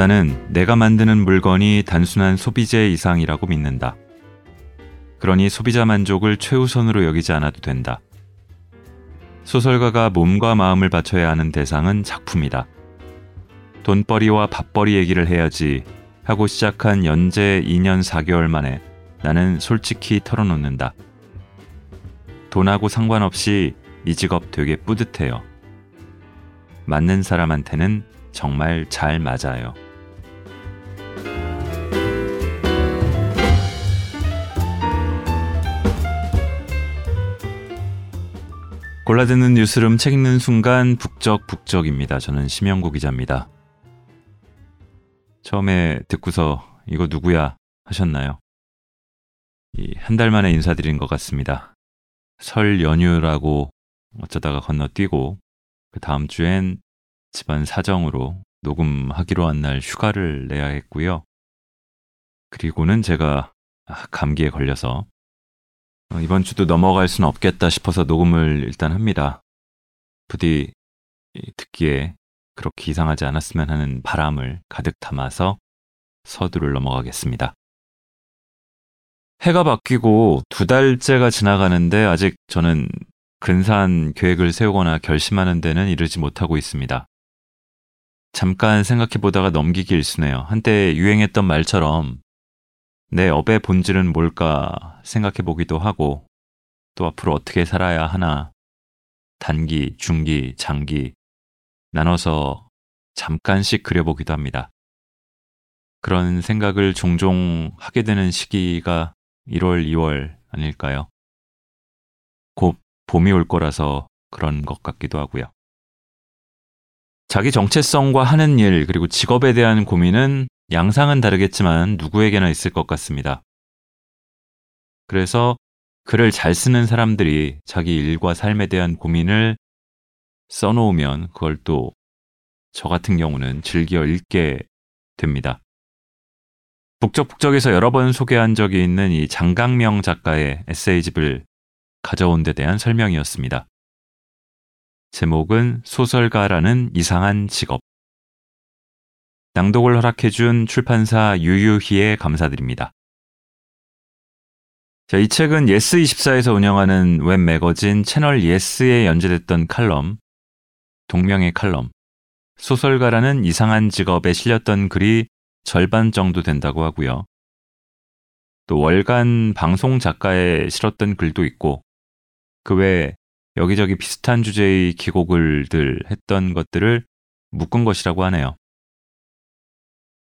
나는 내가 만드는 물건이 단순한 소비재 이상이라고 믿는다. 그러니 소비자 만족을 최우선으로 여기지 않아도 된다. 소설가가 몸과 마음을 바쳐야 하는 대상은 작품이다. 돈벌이와 밥벌이 얘기를 해야지 하고 시작한 연재 2년 4개월 만에 나는 솔직히 털어놓는다. 돈하고 상관없이 이 직업 되게 뿌듯해요. 맞는 사람한테는 정말 잘 맞아요. 골라듣는 뉴스룸 책 읽는 순간 북적북적입니다. 저는 심영구 기자입니다. 처음에 듣고서 이거 누구야 하셨나요? 한 달 만에 인사드린 것 같습니다. 설 연휴라고 어쩌다가 건너뛰고 그 다음 주엔 집안 사정으로 녹음하기로 한 날 휴가를 내야 했고요. 그리고는 제가 아, 감기에 걸려서 어, 이번 주도 넘어갈 수는 없겠다 싶어서 녹음을 일단 합니다. 부디 듣기에 그렇게 이상하지 않았으면 하는 바람을 가득 담아서 서두를 넘어가겠습니다. 해가 바뀌고 두 달째가 지나가는데 아직 저는 근사한 계획을 세우거나 결심하는 데는 이르지 못하고 있습니다. 잠깐 생각해 보다가 넘기기 일쑤네요. 한때 유행했던 말처럼 내 업의 본질은 뭘까 생각해 보기도 하고 또 앞으로 어떻게 살아야 하나 단기, 중기, 장기 나눠서 잠깐씩 그려보기도 합니다. 그런 생각을 종종 하게 되는 시기가 1월, 2월 아닐까요? 곧 봄이 올 거라서 그런 것 같기도 하고요. 자기 정체성과 하는 일, 그리고 직업에 대한 고민은 양상은 다르겠지만 누구에게나 있을 것 같습니다. 그래서 글을 잘 쓰는 사람들이 자기 일과 삶에 대한 고민을 써놓으면 그걸 또 저 같은 경우는 즐겨 읽게 됩니다. 북적북적에서 여러 번 소개한 적이 있는 이 장강명 작가의 에세이집을 가져온 데 대한 설명이었습니다. 제목은 소설가라는 이상한 직업. 낭독을 허락해준 출판사 유유히에 감사드립니다. 자, 이 책은 예스24에서 운영하는 웹 매거진 채널 예스에 연재됐던 칼럼, 동명의 칼럼, 소설가라는 이상한 직업에 실렸던 글이 절반 정도 된다고 하고요. 또 월간 방송 작가에 실었던 글도 있고, 그 외에 여기저기 비슷한 주제의 기고글들 했던 것들을 묶은 것이라고 하네요.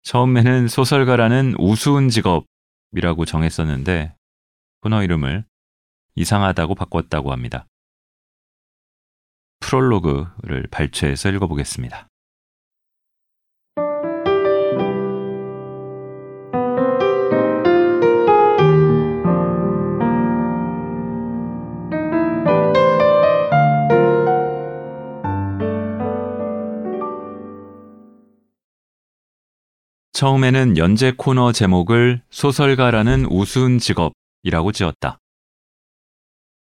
처음에는 소설가라는 우스운 직업이라고 정했었는데 코너 이름을 이상하다고 바꿨다고 합니다. 프롤로그를 발췌해서 읽어보겠습니다. 처음에는 연재 코너 제목을 소설가라는 우스운 직업이라고 지었다.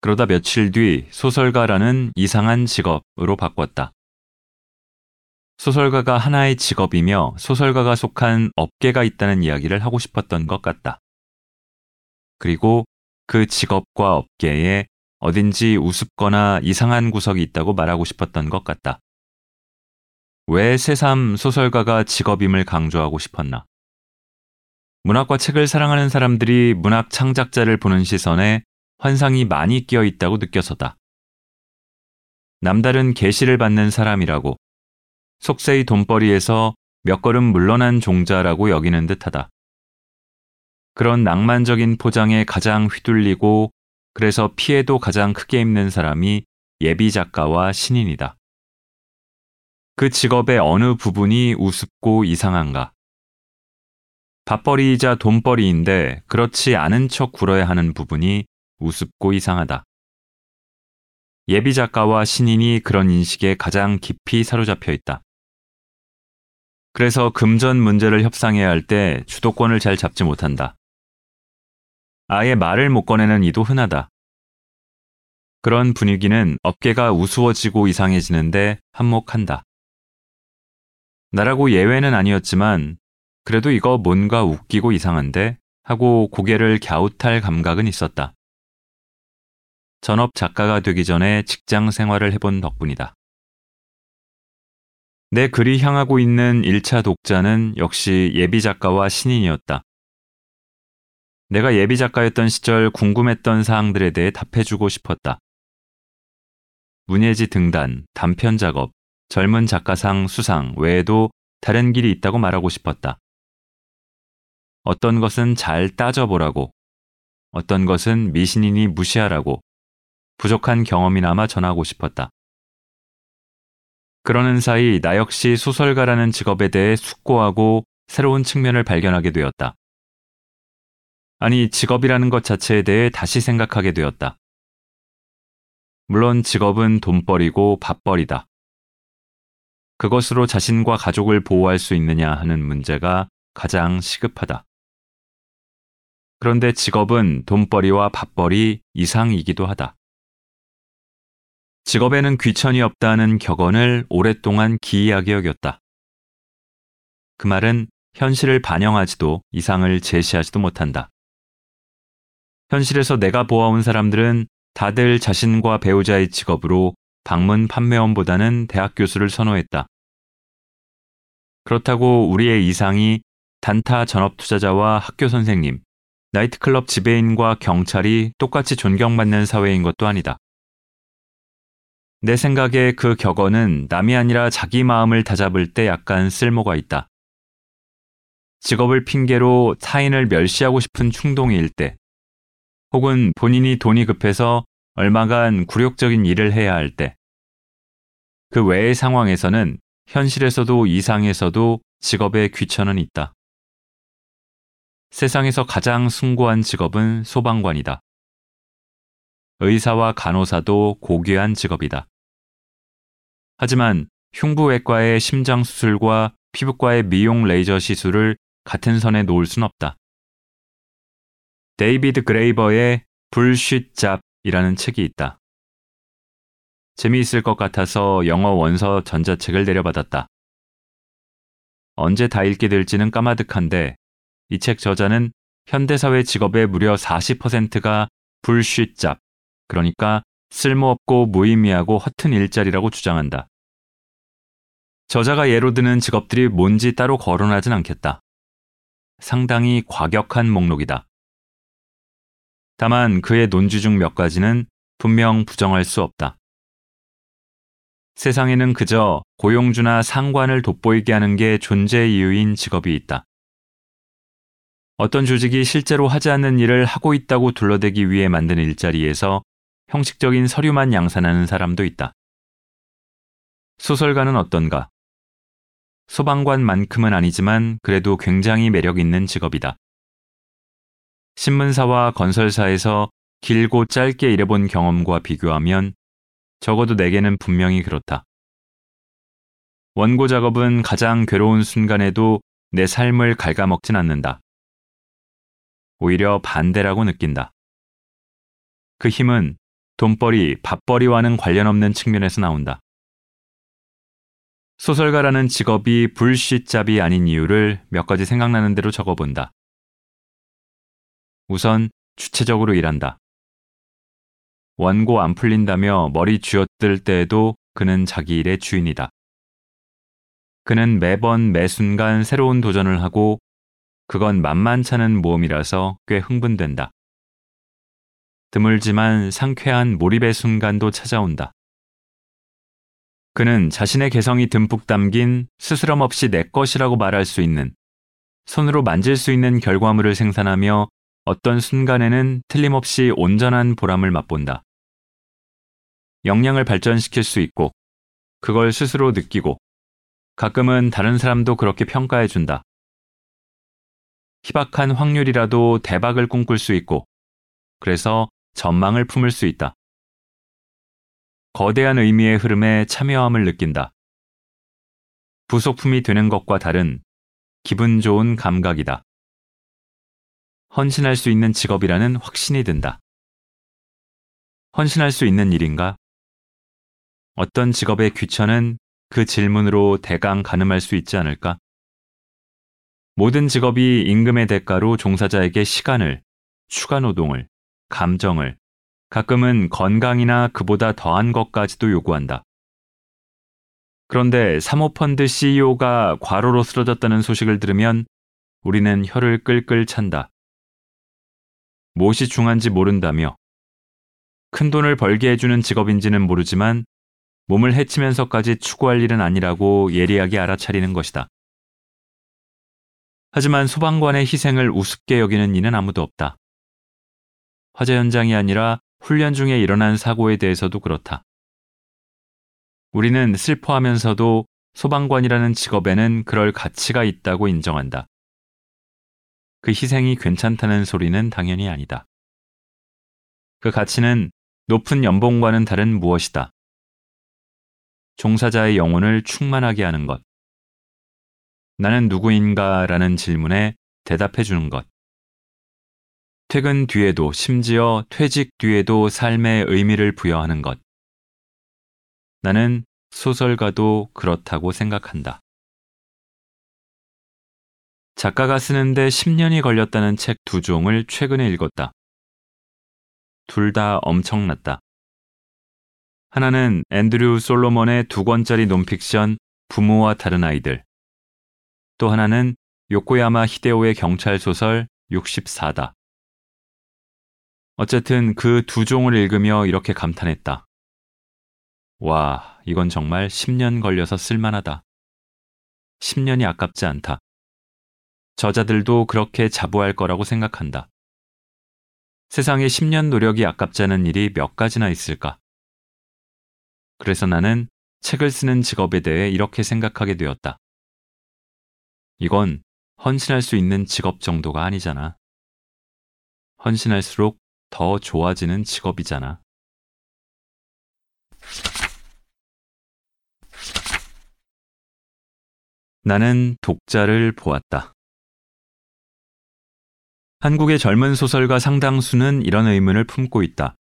그러다 며칠 뒤 소설가라는 이상한 직업으로 바꿨다. 소설가가 하나의 직업이며 소설가가 속한 업계가 있다는 이야기를 하고 싶었던 것 같다. 그리고 그 직업과 업계에 어딘지 우습거나 이상한 구석이 있다고 말하고 싶었던 것 같다. 왜 새삼 소설가가 직업임을 강조하고 싶었나? 문학과 책을 사랑하는 사람들이 문학 창작자를 보는 시선에 환상이 많이 끼어 있다고 느껴서다. 남다른 계시를 받는 사람이라고 속세의 돈벌이에서 몇 걸음 물러난 종자라고 여기는 듯하다. 그런 낭만적인 포장에 가장 휘둘리고 그래서 피해도 가장 크게 입는 사람이 예비 작가와 신인이다. 그 직업의 어느 부분이 우습고 이상한가? 밥벌이이자 돈벌이인데 그렇지 않은 척 굴어야 하는 부분이 우습고 이상하다. 예비 작가와 신인이 그런 인식에 가장 깊이 사로잡혀 있다. 그래서 금전 문제를 협상해야 할 때 주도권을 잘 잡지 못한다. 아예 말을 못 꺼내는 이도 흔하다. 그런 분위기는 업계가 우스워지고 이상해지는데 한몫한다. 나라고 예외는 아니었지만 그래도 이거 뭔가 웃기고 이상한데 하고 고개를 갸웃할 감각은 있었다. 전업 작가가 되기 전에 직장 생활을 해본 덕분이다. 내 글이 향하고 있는 1차 독자는 역시 예비 작가와 신인이었다. 내가 예비 작가였던 시절 궁금했던 사항들에 대해 답해주고 싶었다. 문예지 등단, 단편 작업, 젊은 작가상 수상 외에도 다른 길이 있다고 말하고 싶었다. 어떤 것은 잘 따져보라고, 어떤 것은 미신이니 무시하라고, 부족한 경험이나마 전하고 싶었다. 그러는 사이 나 역시 소설가라는 직업에 대해 숙고하고 새로운 측면을 발견하게 되었다. 아니, 직업이라는 것 자체에 대해 다시 생각하게 되었다. 물론 직업은 돈벌이고 밥벌이다. 그것으로 자신과 가족을 보호할 수 있느냐 하는 문제가 가장 시급하다. 그런데 직업은 돈벌이와 밥벌이 이상이기도 하다. 직업에는 귀천이 없다는 격언을 오랫동안 기이하게 여겼다. 그 말은 현실을 반영하지도 이상을 제시하지도 못한다. 현실에서 내가 보아온 사람들은 다들 자신과 배우자의 직업으로 방문 판매원보다는 대학 교수를 선호했다. 그렇다고 우리의 이상이 단타 전업 투자자와 학교 선생님, 나이트클럽 지배인과 경찰이 똑같이 존경받는 사회인 것도 아니다. 내 생각에 그 격언은 남이 아니라 자기 마음을 다잡을 때 약간 쓸모가 있다. 직업을 핑계로 타인을 멸시하고 싶은 충동일 때, 혹은 본인이 돈이 급해서 얼마간 굴욕적인 일을 해야 할 때, 그 외의 상황에서는 현실에서도 이상에서도 직업의 귀천은 있다. 세상에서 가장 숭고한 직업은 소방관이다. 의사와 간호사도 고귀한 직업이다. 하지만 흉부외과의 심장 수술과 피부과의 미용 레이저 시술을 같은 선에 놓을 순 없다. 데이비드 그레이버의 bullshit job이라는 책이 있다. 재미있을 것 같아서 영어 원서 전자책을 내려받았다. 언제 다 읽게 될지는 까마득한데 이 책 저자는 현대사회 직업의 무려 40%가 bullshit job, 그러니까 쓸모없고 무의미하고 허튼 일자리라고 주장한다. 저자가 예로 드는 직업들이 뭔지 따로 거론하진 않겠다. 상당히 과격한 목록이다. 다만 그의 논주 중몇 가지는 분명 부정할 수 없다. 세상에는 그저 고용주나 상관을 돋보이게 하는 게 존재 이유인 직업이 있다. 어떤 조직이 실제로 하지 않는 일을 하고 있다고 둘러대기 위해 만든 일자리에서 형식적인 서류만 양산하는 사람도 있다. 소설가는 어떤가? 소방관만큼은 아니지만 그래도 굉장히 매력 있는 직업이다. 신문사와 건설사에서 길고 짧게 일해본 경험과 비교하면 적어도 내게는 분명히 그렇다. 원고 작업은 가장 괴로운 순간에도 내 삶을 갉아먹진 않는다. 오히려 반대라고 느낀다. 그 힘은 돈벌이, 밥벌이와는 관련 없는 측면에서 나온다. 소설가라는 직업이 불쉿잡이 아닌 이유를 몇 가지 생각나는 대로 적어본다. 우선 주체적으로 일한다. 원고 안 풀린다며 머리 쥐어뜰 때에도 그는 자기 일의 주인이다. 그는 매번 매 순간 새로운 도전을 하고 그건 만만찮은 모험이라서 꽤 흥분된다. 드물지만 상쾌한 몰입의 순간도 찾아온다. 그는 자신의 개성이 듬뿍 담긴 스스럼 없이 내 것이라고 말할 수 있는 손으로 만질 수 있는 결과물을 생산하며 어떤 순간에는 틀림없이 온전한 보람을 맛본다. 역량을 발전시킬 수 있고 그걸 스스로 느끼고 가끔은 다른 사람도 그렇게 평가해 준다. 희박한 확률이라도 대박을 꿈꿀 수 있고 그래서 전망을 품을 수 있다. 거대한 의미의 흐름에 참여함을 느낀다. 부속품이 되는 것과 다른 기분 좋은 감각이다. 헌신할 수 있는 직업이라는 확신이 든다. 헌신할 수 있는 일인가? 어떤 직업의 귀천은 그 질문으로 대강 가늠할 수 있지 않을까? 모든 직업이 임금의 대가로 종사자에게 시간을, 추가 노동을, 감정을, 가끔은 건강이나 그보다 더한 것까지도 요구한다. 그런데 사모펀드 CEO가 과로로 쓰러졌다는 소식을 들으면 우리는 혀를 끌끌 찬다. 무엇이 중한지 모른다며 큰 돈을 벌게 해주는 직업인지는 모르지만 몸을 해치면서까지 추구할 일은 아니라고 예리하게 알아차리는 것이다. 하지만 소방관의 희생을 우습게 여기는 이는 아무도 없다. 화재 현장이 아니라 훈련 중에 일어난 사고에 대해서도 그렇다. 우리는 슬퍼하면서도 소방관이라는 직업에는 그럴 가치가 있다고 인정한다. 그 희생이 괜찮다는 소리는 당연히 아니다. 그 가치는 높은 연봉과는 다른 무엇이다. 종사자의 영혼을 충만하게 하는 것. 나는 누구인가 라는 질문에 대답해 주는 것. 퇴근 뒤에도 심지어 퇴직 뒤에도 삶의 의미를 부여하는 것. 나는 소설가도 그렇다고 생각한다. 작가가 쓰는데 10년이 걸렸다는 책 두 종을 최근에 읽었다. 둘 다 엄청났다. 하나는 앤드류 솔로몬의 두 권짜리 논픽션 부모와 다른 아이들. 또 하나는 요코야마 히데오의 경찰 소설 64다. 어쨌든 그 두 종을 읽으며 이렇게 감탄했다. 와, 이건 정말 10년 걸려서 쓸만하다. 10년이 아깝지 않다. 저자들도 그렇게 자부할 거라고 생각한다. 세상에 10년 노력이 아깝지 않은 일이 몇 가지나 있을까? 그래서 나는 책을 쓰는 직업에 대해 이렇게 생각하게 되었다. 이건 헌신할 수 있는 직업 정도가 아니잖아. 헌신할수록 더 좋아지는 직업이잖아. 나는 독자를 보았다. 한국의 젊은 소설가 상당수는 이런 의문을 품고 있다.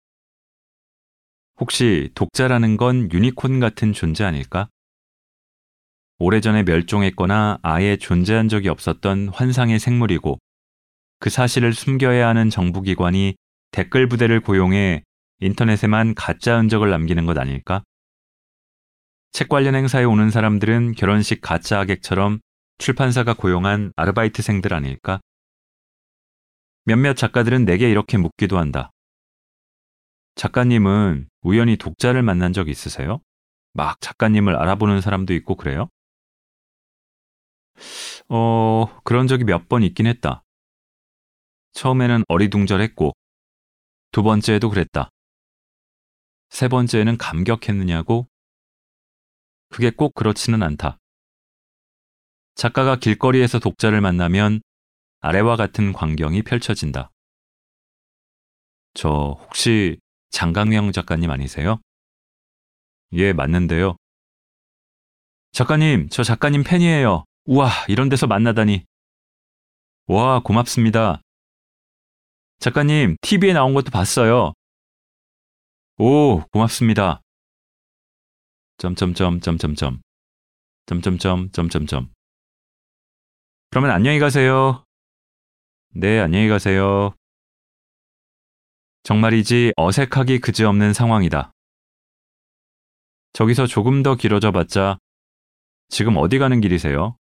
혹시 독자라는 건 유니콘 같은 존재 아닐까? 오래전에 멸종했거나 아예 존재한 적이 없었던 환상의 생물이고 그 사실을 숨겨야 하는 정부기관이 댓글 부대를 고용해 인터넷에만 가짜 흔적을 남기는 것 아닐까? 책 관련 행사에 오는 사람들은 결혼식 가짜 하객처럼 출판사가 고용한 아르바이트생들 아닐까? 몇몇 작가들은 내게 이렇게 묻기도 한다. 작가님은 우연히 독자를 만난 적 있으세요? 막 작가님을 알아보는 사람도 있고 그래요? 어, 그런 적이 몇 번 있긴 했다. 처음에는 어리둥절했고, 두 번째에도 그랬다. 세 번째에는 감격했느냐고? 그게 꼭 그렇지는 않다. 작가가 길거리에서 독자를 만나면 아래와 같은 광경이 펼쳐진다. 저 혹시 장강영 작가님 아니세요? 예, 맞는데요. 작가님, 저 작가님 팬이에요. 우와, 이런 데서 만나다니. 와, 고맙습니다. 작가님, TV에 나온 것도 봤어요. 오, 고맙습니다. 점점점 점점점 점점점 점점점 그러면 안녕히 가세요. 네, 안녕히 가세요. 정말이지 어색하기 그지없는 상황이다. 저기서 조금 더 길어져 봤자 지금 어디 가는 길이세요?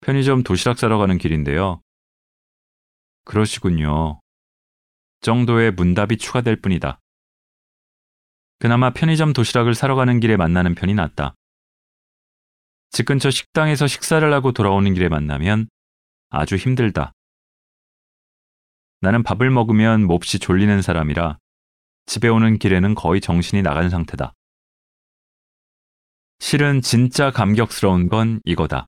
편의점 도시락 사러 가는 길인데요. 그러시군요. 정도의 문답이 추가될 뿐이다. 그나마 편의점 도시락을 사러 가는 길에 만나는 편이 낫다. 집 근처 식당에서 식사를 하고 돌아오는 길에 만나면 아주 힘들다. 나는 밥을 먹으면 몹시 졸리는 사람이라 집에 오는 길에는 거의 정신이 나간 상태다. 실은 진짜 감격스러운 건 이거다.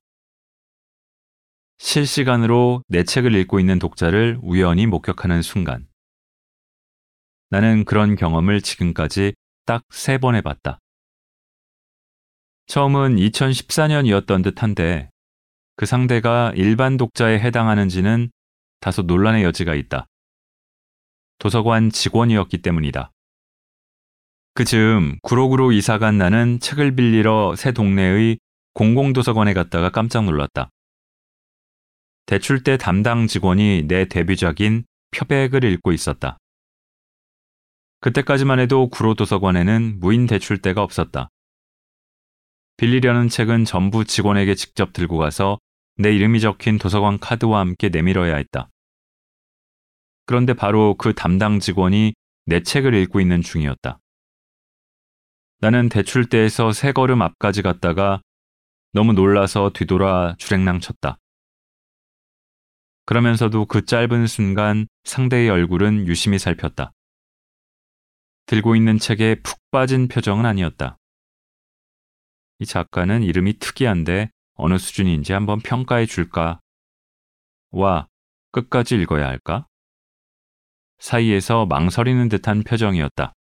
실시간으로 내 책을 읽고 있는 독자를 우연히 목격하는 순간. 나는 그런 경험을 지금까지 딱 세 번 해봤다. 처음은 2014년이었던 듯한데 그 상대가 일반 독자에 해당하는지는 다소 논란의 여지가 있다. 도서관 직원이었기 때문이다. 그 즈음 구로구로 이사간 나는 책을 빌리러 새 동네의 공공도서관에 갔다가 깜짝 놀랐다. 대출대 담당 직원이 내 데뷔작인 표백을 읽고 있었다. 그때까지만 해도 구로도서관에는 무인 대출대가 없었다. 빌리려는 책은 전부 직원에게 직접 들고 가서 내 이름이 적힌 도서관 카드와 함께 내밀어야 했다. 그런데 바로 그 담당 직원이 내 책을 읽고 있는 중이었다. 나는 대출대에서 세 걸음 앞까지 갔다가 너무 놀라서 뒤돌아 주랭랑 쳤다. 그러면서도 그 짧은 순간 상대의 얼굴은 유심히 살폈다. 들고 있는 책에 푹 빠진 표정은 아니었다. 이 작가는 이름이 특이한데 어느 수준인지 한번 평가해 줄까? 와, 끝까지 읽어야 할까? 사이에서 망설이는 듯한 표정이었다.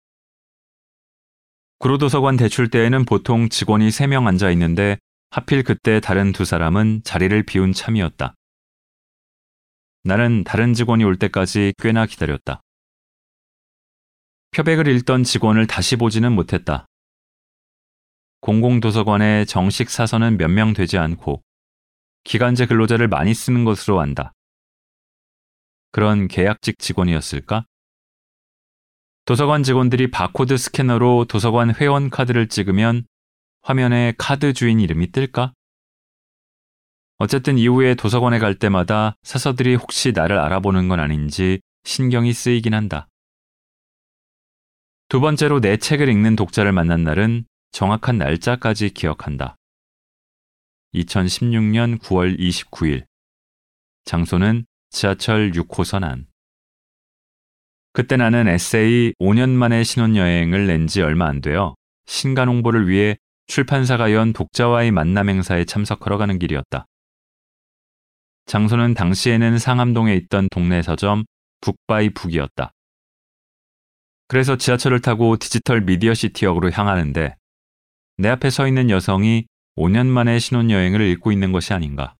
구로도서관 대출대에는 보통 직원이 3명 앉아 있는데 하필 그때 다른 두 사람은 자리를 비운 참이었다. 나는 다른 직원이 올 때까지 꽤나 기다렸다. 표백을 읽던 직원을 다시 보지는 못했다. 공공도서관의 정식 사서는 몇 명 되지 않고 기간제 근로자를 많이 쓰는 것으로 안다. 그런 계약직 직원이었을까? 도서관 직원들이 바코드 스캐너로 도서관 회원 카드를 찍으면 화면에 카드 주인 이름이 뜰까? 어쨌든 이후에 도서관에 갈 때마다 사서들이 혹시 나를 알아보는 건 아닌지 신경이 쓰이긴 한다. 두 번째로 내 책을 읽는 독자를 만난 날은 정확한 날짜까지 기억한다. 2016년 9월 29일. 장소는 지하철 6호선 안. 그때 나는 에세이 5년 만에 신혼여행을 낸 지 얼마 안 되어 신간 홍보를 위해 출판사가 연 독자와의 만남 행사에 참석하러 가는 길이었다. 장소는 당시에는 상암동에 있던 동네 서점 북바이 북이었다. 그래서 지하철을 타고 디지털 미디어 시티역으로 향하는데 내 앞에 서 있는 여성이 5년 만에 신혼여행을 읽고 있는 것이 아닌가.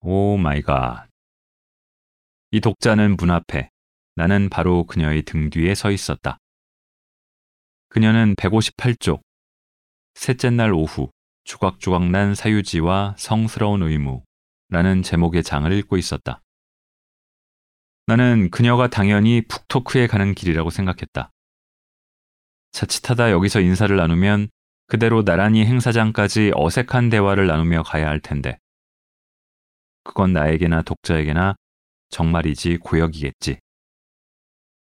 Oh my God. 이 독자는 문 앞에, 나는 바로 그녀의 등 뒤에 서 있었다. 그녀는 158쪽, 셋째 날 오후, 조각조각 난 사유지와 성스러운 의무, 라는 제목의 장을 읽고 있었다. 나는 그녀가 당연히 북토크에 가는 길이라고 생각했다. 자칫하다 여기서 인사를 나누면 그대로 나란히 행사장까지 어색한 대화를 나누며 가야 할 텐데. 그건 나에게나 독자에게나 정말이지 고역이겠지.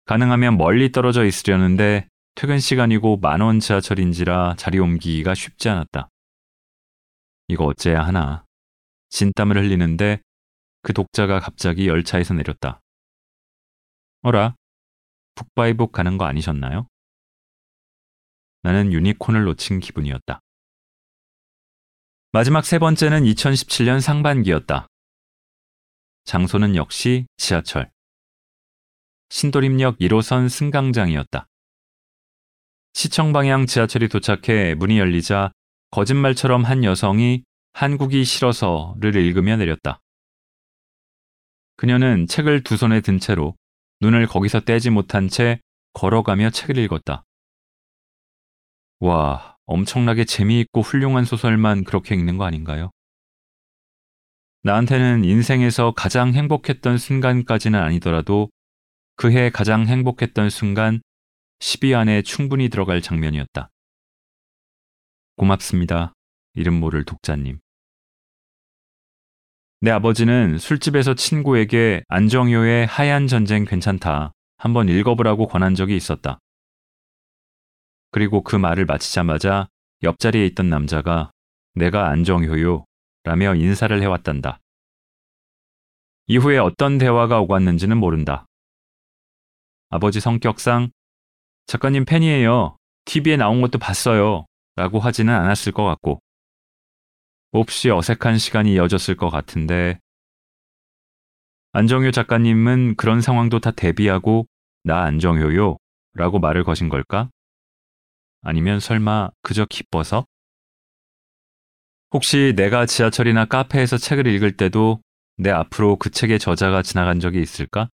가능하면 멀리 떨어져 있으려는데 퇴근 시간이고 만원 지하철인지라 자리 옮기기가 쉽지 않았다. 이거 어째야 하나. 진땀을 흘리는데 그 독자가 갑자기 열차에서 내렸다. 어라, 북바이북 가는 거 아니셨나요? 나는 유니콘을 놓친 기분이었다. 마지막 세 번째는 2017년 상반기였다. 장소는 역시 지하철. 신도림역 1호선 승강장이었다. 시청 방향 지하철이 도착해 문이 열리자 거짓말처럼 한 여성이 한국이 싫어서를 읽으며 내렸다. 그녀는 책을 두 손에 든 채로 눈을 거기서 떼지 못한 채 걸어가며 책을 읽었다. 와, 엄청나게 재미있고 훌륭한 소설만 그렇게 읽는 거 아닌가요? 나한테는 인생에서 가장 행복했던 순간까지는 아니더라도 그해 가장 행복했던 순간 10위 안에 충분히 들어갈 장면이었다. 고맙습니다. 이름 모를 독자님. 내 아버지는 술집에서 친구에게 안정효의 하얀 전쟁 괜찮다. 한번 읽어보라고 권한 적이 있었다. 그리고 그 말을 마치자마자 옆자리에 있던 남자가 내가 안정효요 라며 인사를 해왔단다. 이후에 어떤 대화가 오갔는지는 모른다. 아버지 성격상 작가님 팬이에요. TV에 나온 것도 봤어요. 라고 하지는 않았을 것 같고 몹시 어색한 시간이 이어졌을 것 같은데 안정효 작가님은 그런 상황도 다 대비하고 나 안정효요 라고 말을 거신 걸까? 아니면 설마 그저 기뻐서? 혹시 내가 지하철이나 카페에서 책을 읽을 때도 내 앞으로 그 책의 저자가 지나간 적이 있을까?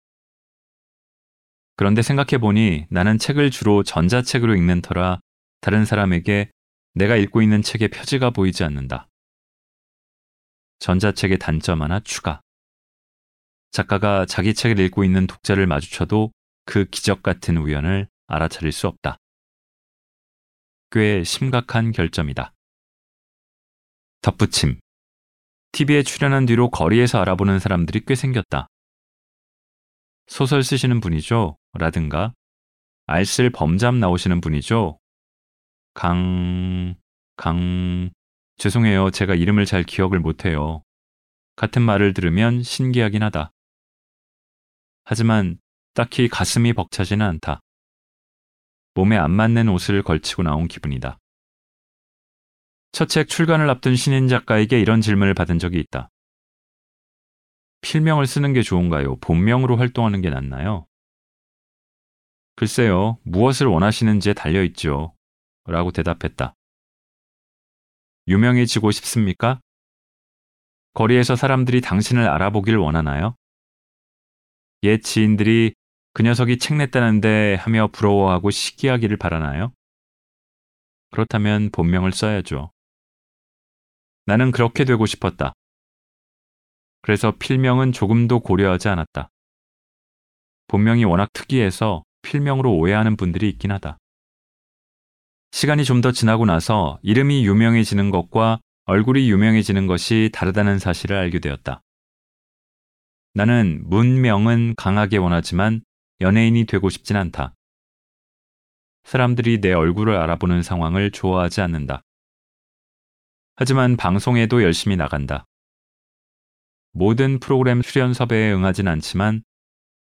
그런데 생각해보니 나는 책을 주로 전자책으로 읽는 터라 다른 사람에게 내가 읽고 있는 책의 표지가 보이지 않는다. 전자책의 단점 하나 추가. 작가가 자기 책을 읽고 있는 독자를 마주쳐도 그 기적 같은 우연을 알아차릴 수 없다. 꽤 심각한 결점이다. 덧붙임. TV에 출연한 뒤로 거리에서 알아보는 사람들이 꽤 생겼다. 소설 쓰시는 분이죠? 라든가 알쓸 범잡 나오시는 분이죠? 강... 강... 죄송해요. 제가 이름을 잘 기억을 못해요. 같은 말을 들으면 신기하긴 하다. 하지만 딱히 가슴이 벅차지는 않다. 몸에 안 맞는 옷을 걸치고 나온 기분이다. 첫 책 출간을 앞둔 신인 작가에게 이런 질문을 받은 적이 있다. 필명을 쓰는 게 좋은가요? 본명으로 활동하는 게 낫나요? 글쎄요, 무엇을 원하시는지에 달려있죠. 라고 대답했다. 유명해지고 싶습니까? 거리에서 사람들이 당신을 알아보길 원하나요? 옛 지인들이 그 녀석이 책 냈다는데 하며 부러워하고 시기하기를 바라나요? 그렇다면 본명을 써야죠. 나는 그렇게 되고 싶었다. 그래서 필명은 조금도 고려하지 않았다. 본명이 워낙 특이해서 필명으로 오해하는 분들이 있긴 하다. 시간이 좀 더 지나고 나서 이름이 유명해지는 것과 얼굴이 유명해지는 것이 다르다는 사실을 알게 되었다. 나는 문명은 강하게 원하지만 연예인이 되고 싶진 않다. 사람들이 내 얼굴을 알아보는 상황을 좋아하지 않는다. 하지만 방송에도 열심히 나간다. 모든 프로그램 출연 섭외에 응하진 않지만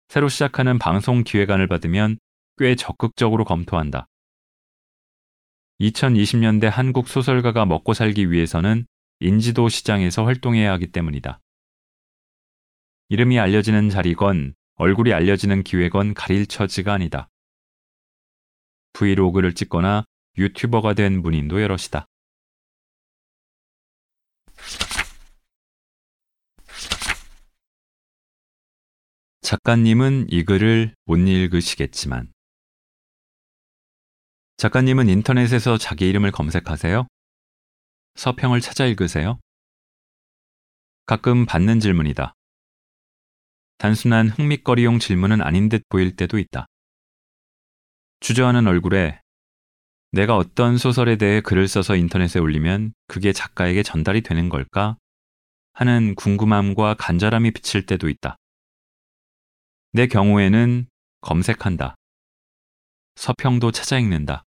새로 시작하는 방송 기획안을 받으면 꽤 적극적으로 검토한다. 2020년대 한국 소설가가 먹고 살기 위해서는 인지도 시장에서 활동해야 하기 때문이다. 이름이 알려지는 자리건 얼굴이 알려지는 기회건 가릴 처지가 아니다. 브이로그를 찍거나 유튜버가 된 문인도 여럿이다. 작가님은 이 글을 못 읽으시겠지만 작가님은 인터넷에서 자기 이름을 검색하세요? 서평을 찾아 읽으세요? 가끔 받는 질문이다. 단순한 흥미거리용 질문은 아닌 듯 보일 때도 있다. 주저하는 얼굴에 내가 어떤 소설에 대해 글을 써서 인터넷에 올리면 그게 작가에게 전달이 되는 걸까? 하는 궁금함과 간절함이 비칠 때도 있다. 내 경우에는 검색한다. 서평도 찾아 읽는다.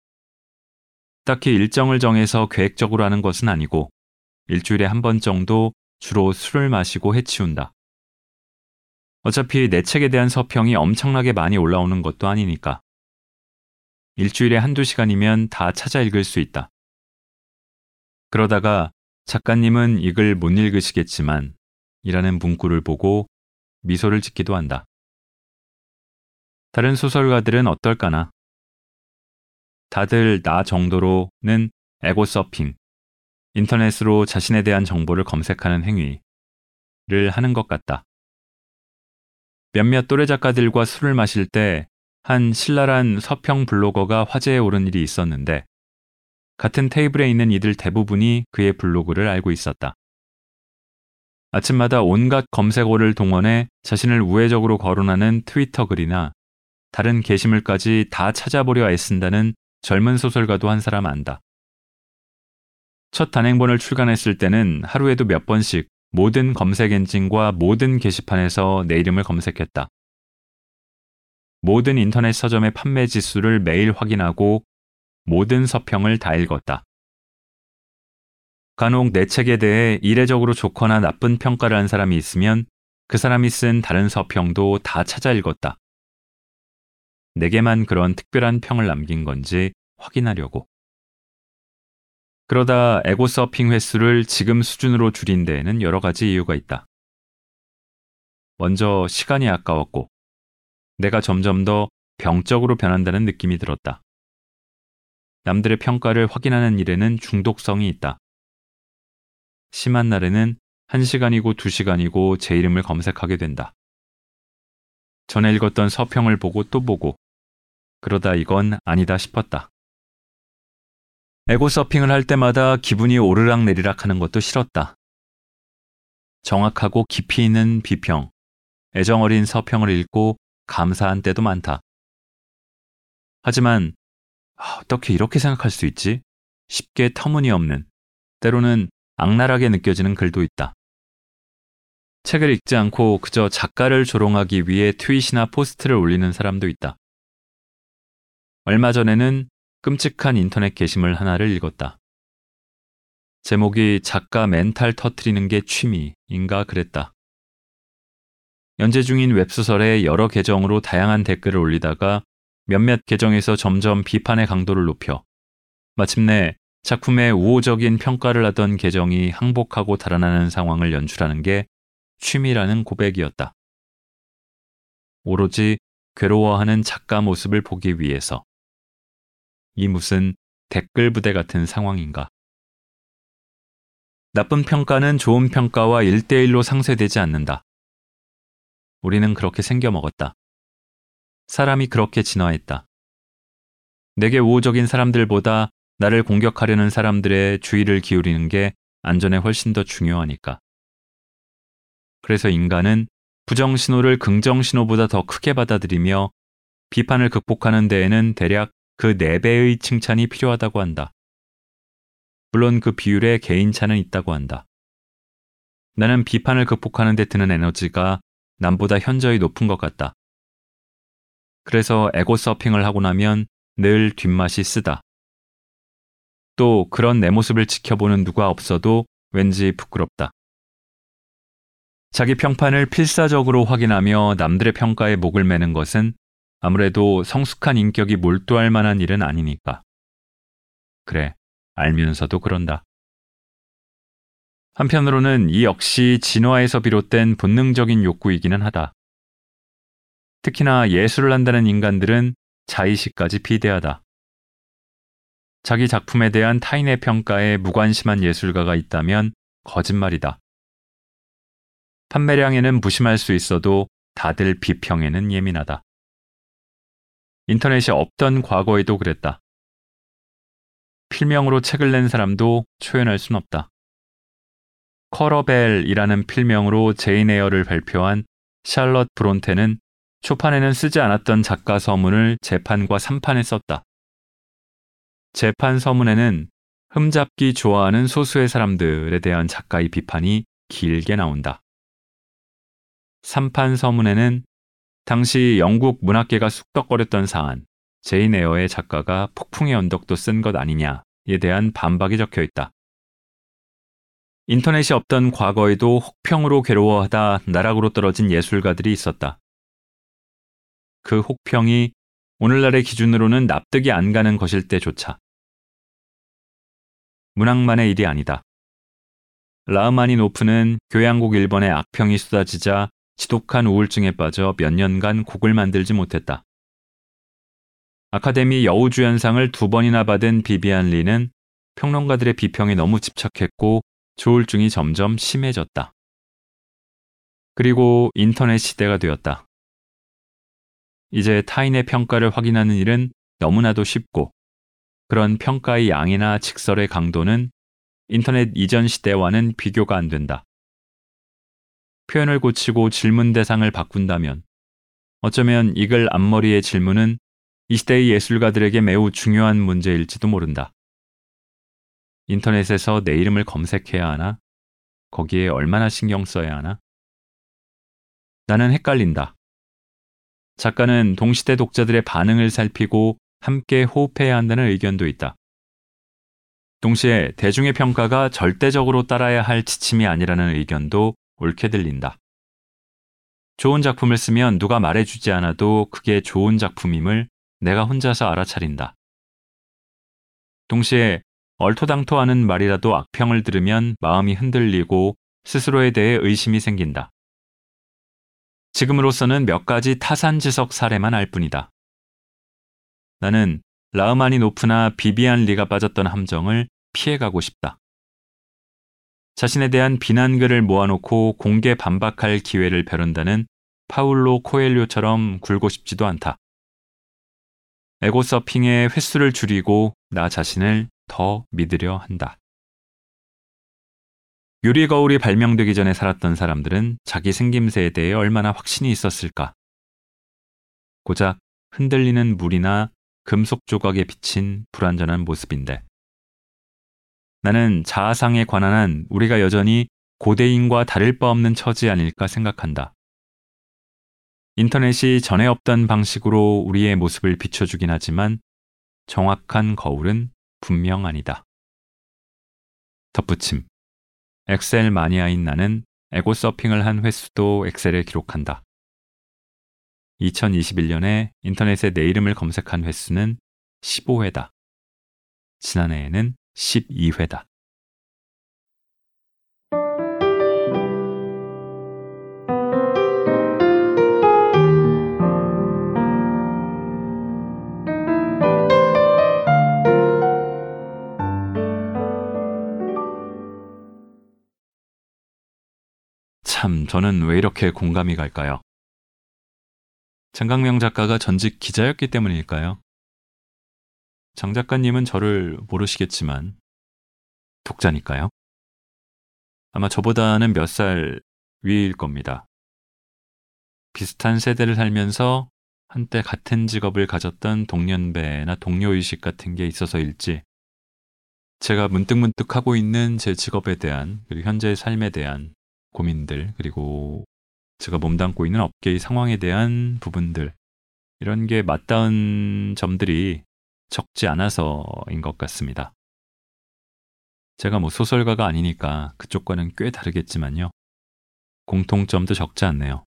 딱히 일정을 정해서 계획적으로 하는 것은 아니고 일주일에 한 번 정도 주로 술을 마시고 해치운다. 어차피 내 책에 대한 서평이 엄청나게 많이 올라오는 것도 아니니까. 일주일에 한두 시간이면 다 찾아 읽을 수 있다. 그러다가 작가님은 이 글 못 읽으시겠지만 이라는 문구를 보고 미소를 짓기도 한다. 다른 소설가들은 어떨까나? 다들 나 정도로는 에고 서핑, 인터넷으로 자신에 대한 정보를 검색하는 행위를 하는 것 같다. 몇몇 또래 작가들과 술을 마실 때 한 신랄한 서평 블로거가 화제에 오른 일이 있었는데 같은 테이블에 있는 이들 대부분이 그의 블로그를 알고 있었다. 아침마다 온갖 검색어를 동원해 자신을 우회적으로 거론하는 트위터 글이나 다른 게시물까지 다 찾아보려 애쓴다는 젊은 소설가도 한 사람 안다. 첫 단행본을 출간했을 때는 하루에도 몇 번씩 모든 검색 엔진과 모든 게시판에서 내 이름을 검색했다. 모든 인터넷 서점의 판매 지수를 매일 확인하고 모든 서평을 다 읽었다. 간혹 내 책에 대해 이례적으로 좋거나 나쁜 평가를 한 사람이 있으면 그 사람이 쓴 다른 서평도 다 찾아 읽었다. 내게만 그런 특별한 평을 남긴 건지 확인하려고. 그러다 에고 서핑 횟수를 지금 수준으로 줄인 데에는 여러 가지 이유가 있다. 먼저 시간이 아까웠고, 내가 점점 더 병적으로 변한다는 느낌이 들었다. 남들의 평가를 확인하는 일에는 중독성이 있다. 심한 날에는 1시간이고 2시간이고 제 이름을 검색하게 된다. 전에 읽었던 서평을 보고 또 보고 그러다 이건 아니다 싶었다. 에고 서핑을 할 때마다 기분이 오르락 내리락 하는 것도 싫었다. 정확하고 깊이 있는 비평, 애정 어린 서평을 읽고 감사한 때도 많다. 하지만 아, 어떻게 이렇게 생각할 수 있지? 쉽게 터무니없는, 때로는 악랄하게 느껴지는 글도 있다. 책을 읽지 않고 그저 작가를 조롱하기 위해 트윗이나 포스트를 올리는 사람도 있다. 얼마 전에는 끔찍한 인터넷 게시물 하나를 읽었다. 제목이 작가 멘탈 터트리는 게 취미인가 그랬다. 연재 중인 웹소설에 여러 계정으로 다양한 댓글을 올리다가 몇몇 계정에서 점점 비판의 강도를 높여 마침내 작품의 우호적인 평가를 하던 계정이 항복하고 달아나는 상황을 연출하는 게 취미라는 고백이었다. 오로지 괴로워하는 작가 모습을 보기 위해서. 이 무슨 댓글 부대 같은 상황인가. 나쁜 평가는 좋은 평가와 일대일로 상쇄되지 않는다. 우리는 그렇게 생겨 먹었다. 사람이 그렇게 진화했다. 내게 우호적인 사람들보다 나를 공격하려는 사람들의 주의를 기울이는 게 안전에 훨씬 더 중요하니까. 그래서 인간은 부정 신호를 긍정 신호보다 더 크게 받아들이며 비판을 극복하는 데에는 대략 그 4배의 칭찬이 필요하다고 한다. 물론 그 비율에 개인차는 있다고 한다. 나는 비판을 극복하는 데 드는 에너지가 남보다 현저히 높은 것 같다. 그래서 에고 서핑을 하고 나면 늘 뒷맛이 쓰다. 또 그런 내 모습을 지켜보는 누가 없어도 왠지 부끄럽다. 자기 평판을 필사적으로 확인하며 남들의 평가에 목을 매는 것은 아무래도 성숙한 인격이 몰두할 만한 일은 아니니까. 그래, 알면서도 그런다. 한편으로는 이 역시 진화에서 비롯된 본능적인 욕구이기는 하다. 특히나 예술을 한다는 인간들은 자의식까지 비대하다. 자기 작품에 대한 타인의 평가에 무관심한 예술가가 있다면 거짓말이다. 판매량에는 무심할 수 있어도 다들 비평에는 예민하다. 인터넷이 없던 과거에도 그랬다. 필명으로 책을 낸 사람도 초연할 순 없다. 커러벨이라는 필명으로 제인 에어를 발표한 샬럿 브론테는 초판에는 쓰지 않았던 작가 서문을 재판과 3판에 썼다. 재판 서문에는 흠잡기 좋아하는 소수의 사람들에 대한 작가의 비판이 길게 나온다. 3판 서문에는 당시 영국 문학계가 쑥덕거렸던 사안, 제인 에어의 작가가 폭풍의 언덕도 쓴 것 아니냐에 대한 반박이 적혀 있다. 인터넷이 없던 과거에도 혹평으로 괴로워하다 나락으로 떨어진 예술가들이 있었다. 그 혹평이 오늘날의 기준으로는 납득이 안 가는 것일 때조차. 문학만의 일이 아니다. 라흐마니노프는 교양곡 1번의 악평이 쏟아지자 지독한 우울증에 빠져 몇 년간 곡을 만들지 못했다. 아카데미 여우주연상을 두 번이나 받은 비비안 리는 평론가들의 비평에 너무 집착했고 조울증이 점점 심해졌다. 그리고 인터넷 시대가 되었다. 이제 타인의 평가를 확인하는 일은 너무나도 쉽고 그런 평가의 양이나 직설의 강도는 인터넷 이전 시대와는 비교가 안 된다. 표현을 고치고 질문 대상을 바꾼다면 어쩌면 이글 앞머리의 질문은 이 시대의 예술가들에게 매우 중요한 문제일지도 모른다. 인터넷에서 내 이름을 검색해야 하나? 거기에 얼마나 신경 써야 하나? 나는 헷갈린다. 작가는 동시대 독자들의 반응을 살피고 함께 호흡해야 한다는 의견도 있다. 동시에 대중의 평가가 절대적으로 따라야 할 지침이 아니라는 의견도 옳게 들린다. 좋은 작품을 쓰면 누가 말해주지 않아도 그게 좋은 작품임을 내가 혼자서 알아차린다. 동시에 얼토당토하는 말이라도 악평을 들으면 마음이 흔들리고 스스로에 대해 의심이 생긴다. 지금으로서는 몇 가지 타산지석 사례만 알 뿐이다. 나는 라흐마니노프나 비비안 리가 빠졌던 함정을 피해가고 싶다. 자신에 대한 비난글을 모아놓고 공개 반박할 기회를 벼른다는 파울로 코엘료처럼 굴고 싶지도 않다. 에고 서핑의 횟수를 줄이고 나 자신을 더 믿으려 한다. 유리 거울이 발명되기 전에 살았던 사람들은 자기 생김새에 대해 얼마나 확신이 있었을까? 고작 흔들리는 물이나 금속 조각에 비친 불완전한 모습인데. 나는 자아상에 관한 한 우리가 여전히 고대인과 다를 바 없는 처지 아닐까 생각한다. 인터넷이 전에 없던 방식으로 우리의 모습을 비춰주긴 하지만 정확한 거울은 분명 아니다. 덧붙임. 엑셀 마니아인 나는 에고 서핑을 한 횟수도 엑셀에 기록한다. 2021년에 인터넷에 내 이름을 검색한 횟수는 15회다. 지난해에는 12회다. 저는 왜 이렇게 공감이 갈까요? 장강명 작가가 전직 기자였기 때문일까요? 장 작가님은 저를 모르시겠지만, 독자니까요. 아마 저보다는 몇 살 위일 겁니다. 비슷한 세대를 살면서 한때 같은 직업을 가졌던 동년배나 동료의식 같은 게 있어서일지, 제가 문득문득 하고 있는 제 직업에 대한, 그리고 현재의 삶에 대한 고민들, 그리고 제가 몸담고 있는 업계의 상황에 대한 부분들, 이런 게 맞닿은 점들이 적지 않아서인 것 같습니다. 제가 뭐 소설가가 아니니까 그쪽과는 꽤 다르겠지만요. 공통점도 적지 않네요.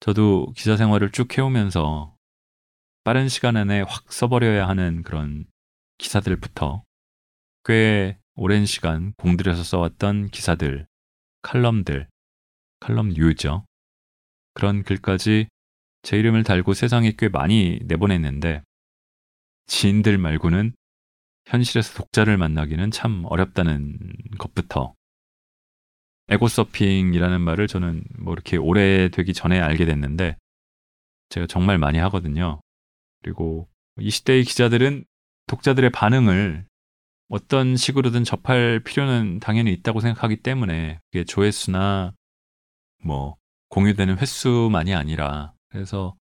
저도 기자 생활을 쭉 해오면서 빠른 시간 안에 확 써버려야 하는 그런 기사들부터 꽤 오랜 시간 공들여서 써왔던 기사들, 칼럼들, 칼럼 뉴죠. 그런 글까지 제 이름을 달고 세상에 꽤 많이 내보냈는데 지인들 말고는 현실에서 독자를 만나기는 참 어렵다는 것부터 에고 서핑이라는 말을 저는 뭐 이렇게 오래 되기 전에 알게 됐는데 제가 정말 많이 하거든요. 그리고 이 시대의 기자들은 독자들의 반응을 어떤 식으로든 접할 필요는 당연히 있다고 생각하기 때문에 그게 조회수나 뭐 공유되는 횟수만이 아니라 그래서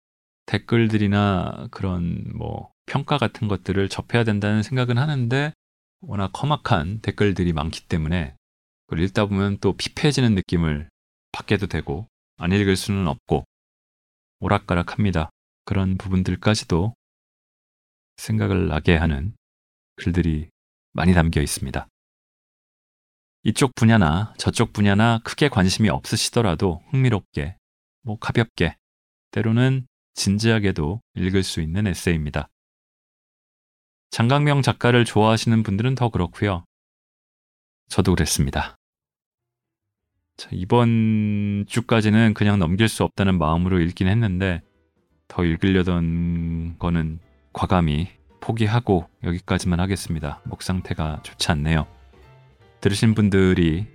댓글들이나 그런 뭐 평가 같은 것들을 접해야 된다는 생각은 하는데 워낙 험악한 댓글들이 많기 때문에 그걸 읽다 보면 또 피폐해지는 느낌을 받게도 되고 안 읽을 수는 없고 오락가락합니다. 그런 부분들까지도 생각을 나게 하는 글들이 많이 담겨 있습니다. 이쪽 분야나 저쪽 분야나 크게 관심이 없으시더라도 흥미롭게, 뭐 가볍게, 때로는 진지하게도 읽을 수 있는 에세이입니다. 장강명 작가를 좋아하시는 분들은 더 그렇고요. 저도 그랬습니다. 자, 이번 주까지는 그냥 넘길 수 없다는 마음으로 읽긴 했는데 더 읽으려던 거는 과감히 포기하고 여기까지만 하겠습니다. 목 상태가 좋지 않네요. 들으신 분들이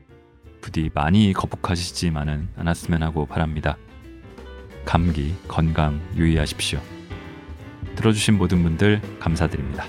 부디 많이 거북하시지만은 않았으면 하고 바랍니다. 감기, 건강 유의하십시오. 들어주신 모든 분들 감사드립니다.